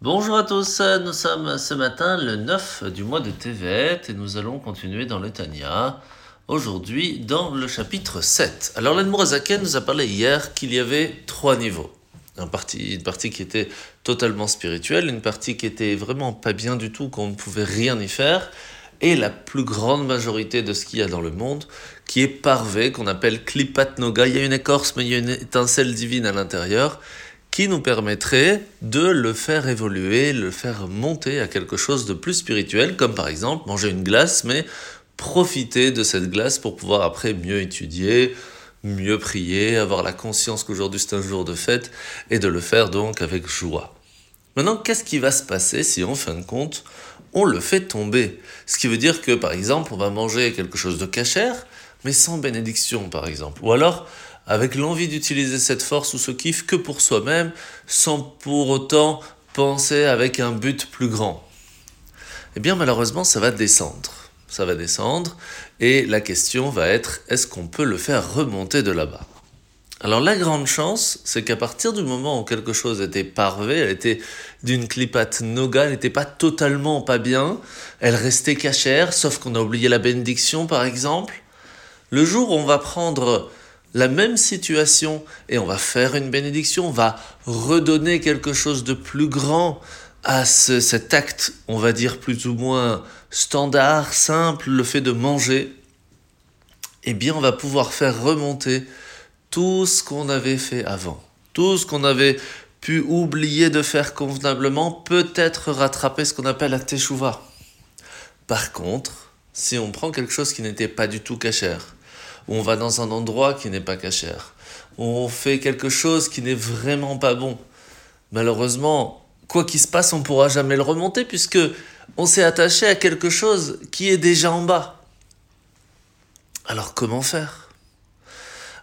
Bonjour à tous, nous sommes ce matin le 9 du mois de Tevet et nous allons continuer dans le Tania. Aujourd'hui, dans le chapitre 7. Alors, l'Anmourazaken nous a parlé hier qu'il y avait trois niveaux. une partie qui était totalement spirituelle, une partie qui était vraiment pas bien du tout, qu'on ne pouvait rien y faire, et la plus grande majorité de ce qu'il y a dans le monde, qui est parvé, qu'on appelle Klipat Noga. Il y a une écorce, mais il y a une étincelle divine à l'intérieur, qui nous permettrait de le faire évoluer, le faire monter à quelque chose de plus spirituel, comme par exemple manger une glace, mais profiter de cette glace pour pouvoir après mieux étudier, mieux prier, avoir la conscience qu'aujourd'hui c'est un jour de fête, et de le faire donc avec joie. Maintenant, qu'est-ce qui va se passer si en fin de compte, on le fait tomber? Ce qui veut dire que par exemple, on va manger quelque chose de cachère, mais sans bénédiction par exemple. Ou alors, avec l'envie d'utiliser cette force ou ce kiff que pour soi-même, sans pour autant penser avec un but plus grand. Eh bien malheureusement, ça va descendre. Ça va descendre et la question va être est-ce qu'on peut le faire remonter de là-bas? Alors la grande chance, c'est qu'à partir du moment où quelque chose était parvé, elle était d'une clipate noga, elle n'était pas totalement pas bien, elle restait cachère, sauf qu'on a oublié la bénédiction par exemple. Le jour où on va prendre la même situation. Et on va faire une bénédiction, on va redonner quelque chose de plus grand à cet acte, on va dire plus ou moins standard, simple, le fait de manger, eh bien on va pouvoir faire remonter tout ce qu'on avait fait avant, tout ce qu'on avait pu oublier de faire convenablement, peut-être rattraper ce qu'on appelle la teshuva. Par contre, si on prend quelque chose qui n'était pas du tout cachère, on va dans un endroit qui n'est pas où on fait quelque chose qui n'est vraiment pas bon. Malheureusement, quoi qu'il se passe, on ne pourra jamais le remonter puisque on s'est attaché à quelque chose qui est déjà en bas. Alors comment faire?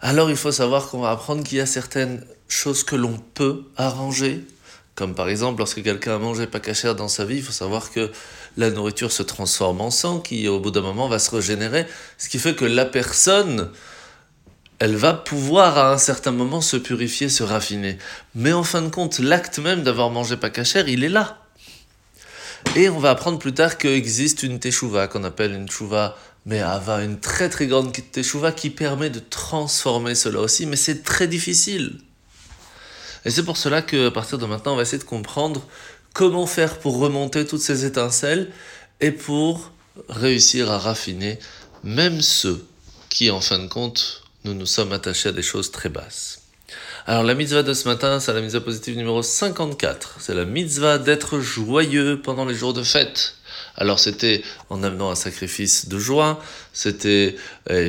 Alors il faut savoir qu'on va apprendre qu'il y a certaines choses que l'on peut arranger, comme par exemple, lorsque quelqu'un a mangé pas cachère dans sa vie, il faut savoir que la nourriture se transforme en sang qui, au bout d'un moment, va se régénérer. Ce qui fait que la personne, elle va pouvoir à un certain moment se purifier, se raffiner. Mais en fin de compte, l'acte même d'avoir mangé pas cachère, il est là. Et on va apprendre plus tard qu'existe une teshuva qu'on appelle une teshuva mais avoir une très très grande teshuva qui permet de transformer cela aussi, mais c'est très difficile. Et c'est pour cela qu'à partir de maintenant, on va essayer de comprendre comment faire pour remonter toutes ces étincelles et pour réussir à raffiner même ceux qui, en fin de compte, nous nous sommes attachés à des choses très basses. Alors la mitzvah de ce matin, c'est la mitzvah positive numéro 54. C'est la mitzvah d'être joyeux pendant les jours de fête. Alors c'était en amenant un sacrifice de joie, c'était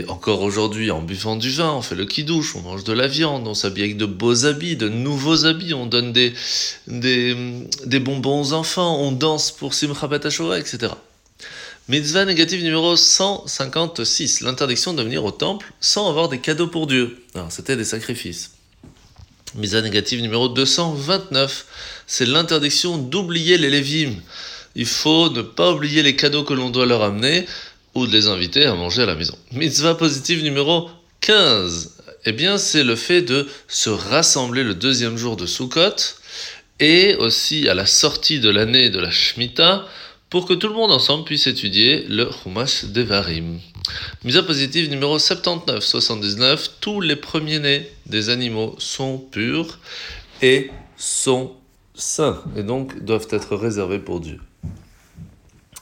encore aujourd'hui en buvant du vin, on fait le kidouche, on mange de la viande, on s'habille avec de beaux habits, de nouveaux habits, on donne des, des, des bonbons aux enfants, on danse pour Simcha Bet etc. Mitzvah négative numéro 156, l'interdiction de venir au temple sans avoir des cadeaux pour Dieu. Alors c'était des sacrifices. Mitzvah négative numéro 229, c'est l'interdiction d'oublier les lévimes il faut ne pas oublier les cadeaux que l'on doit leur amener ou de les inviter à manger à la maison. Mitzvah positive numéro 15. Eh bien, c'est le fait de se rassembler le deuxième jour de Sukkot et aussi à la sortie de l'année de la Shemitah pour que tout le monde ensemble puisse étudier le Chumash Devarim. Mitzvah positive numéro 79, 79. Tous les premiers-nés des animaux sont purs et sont saints et donc doivent être réservés pour Dieu.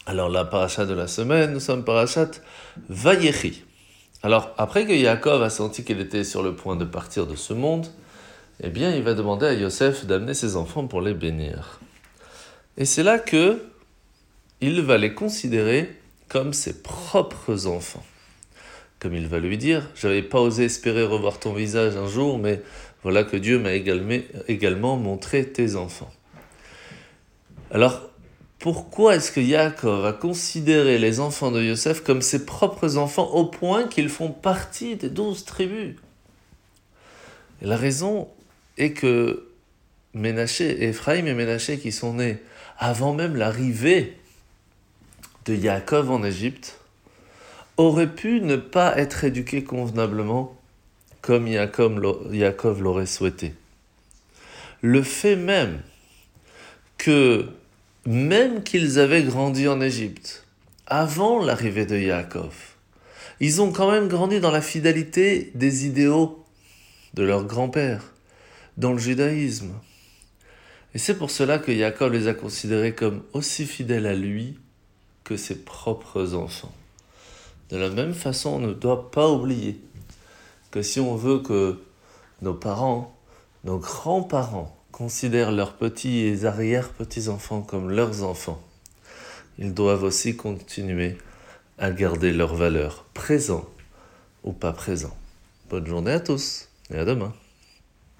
Alors la paracha de la semaine, nous sommes parachat Vayechi. Alors après que Yaakov a senti qu'il était sur le point de partir de ce monde, eh bien il va demander à Yosef d'amener ses enfants pour les bénir. Et c'est là que il va les considérer comme ses propres enfants. Comme il va lui dire, j'avais pas osé espérer revoir ton visage un jour, mais voilà que Dieu m'a également montré tes enfants. Alors, pourquoi est-ce que Yaakov a considéré les enfants de Yosef comme ses propres enfants au point qu'ils font partie des douze tribus? La raison est que Ménaché, Ephraim et Ménaché qui sont nés avant même l'arrivée de Yaakov en Égypte, auraient pu ne pas être éduqués convenablement comme Yaakov l'aurait souhaité. Le fait même que même qu'ils avaient grandi en Égypte, avant l'arrivée de Yaakov, ils ont quand même grandi dans la fidélité des idéaux de leur grand-père, dans le judaïsme. Et c'est pour cela que Yaakov les a considérés comme aussi fidèles à lui que ses propres enfants. De la même façon, on ne doit pas oublier que si on veut que nos parents, nos grands-parents considèrent leurs petits et arrière-petits-enfants comme leurs enfants, ils doivent aussi continuer à garder leurs valeurs, présents ou pas présents. Bonne journée à tous et à demain.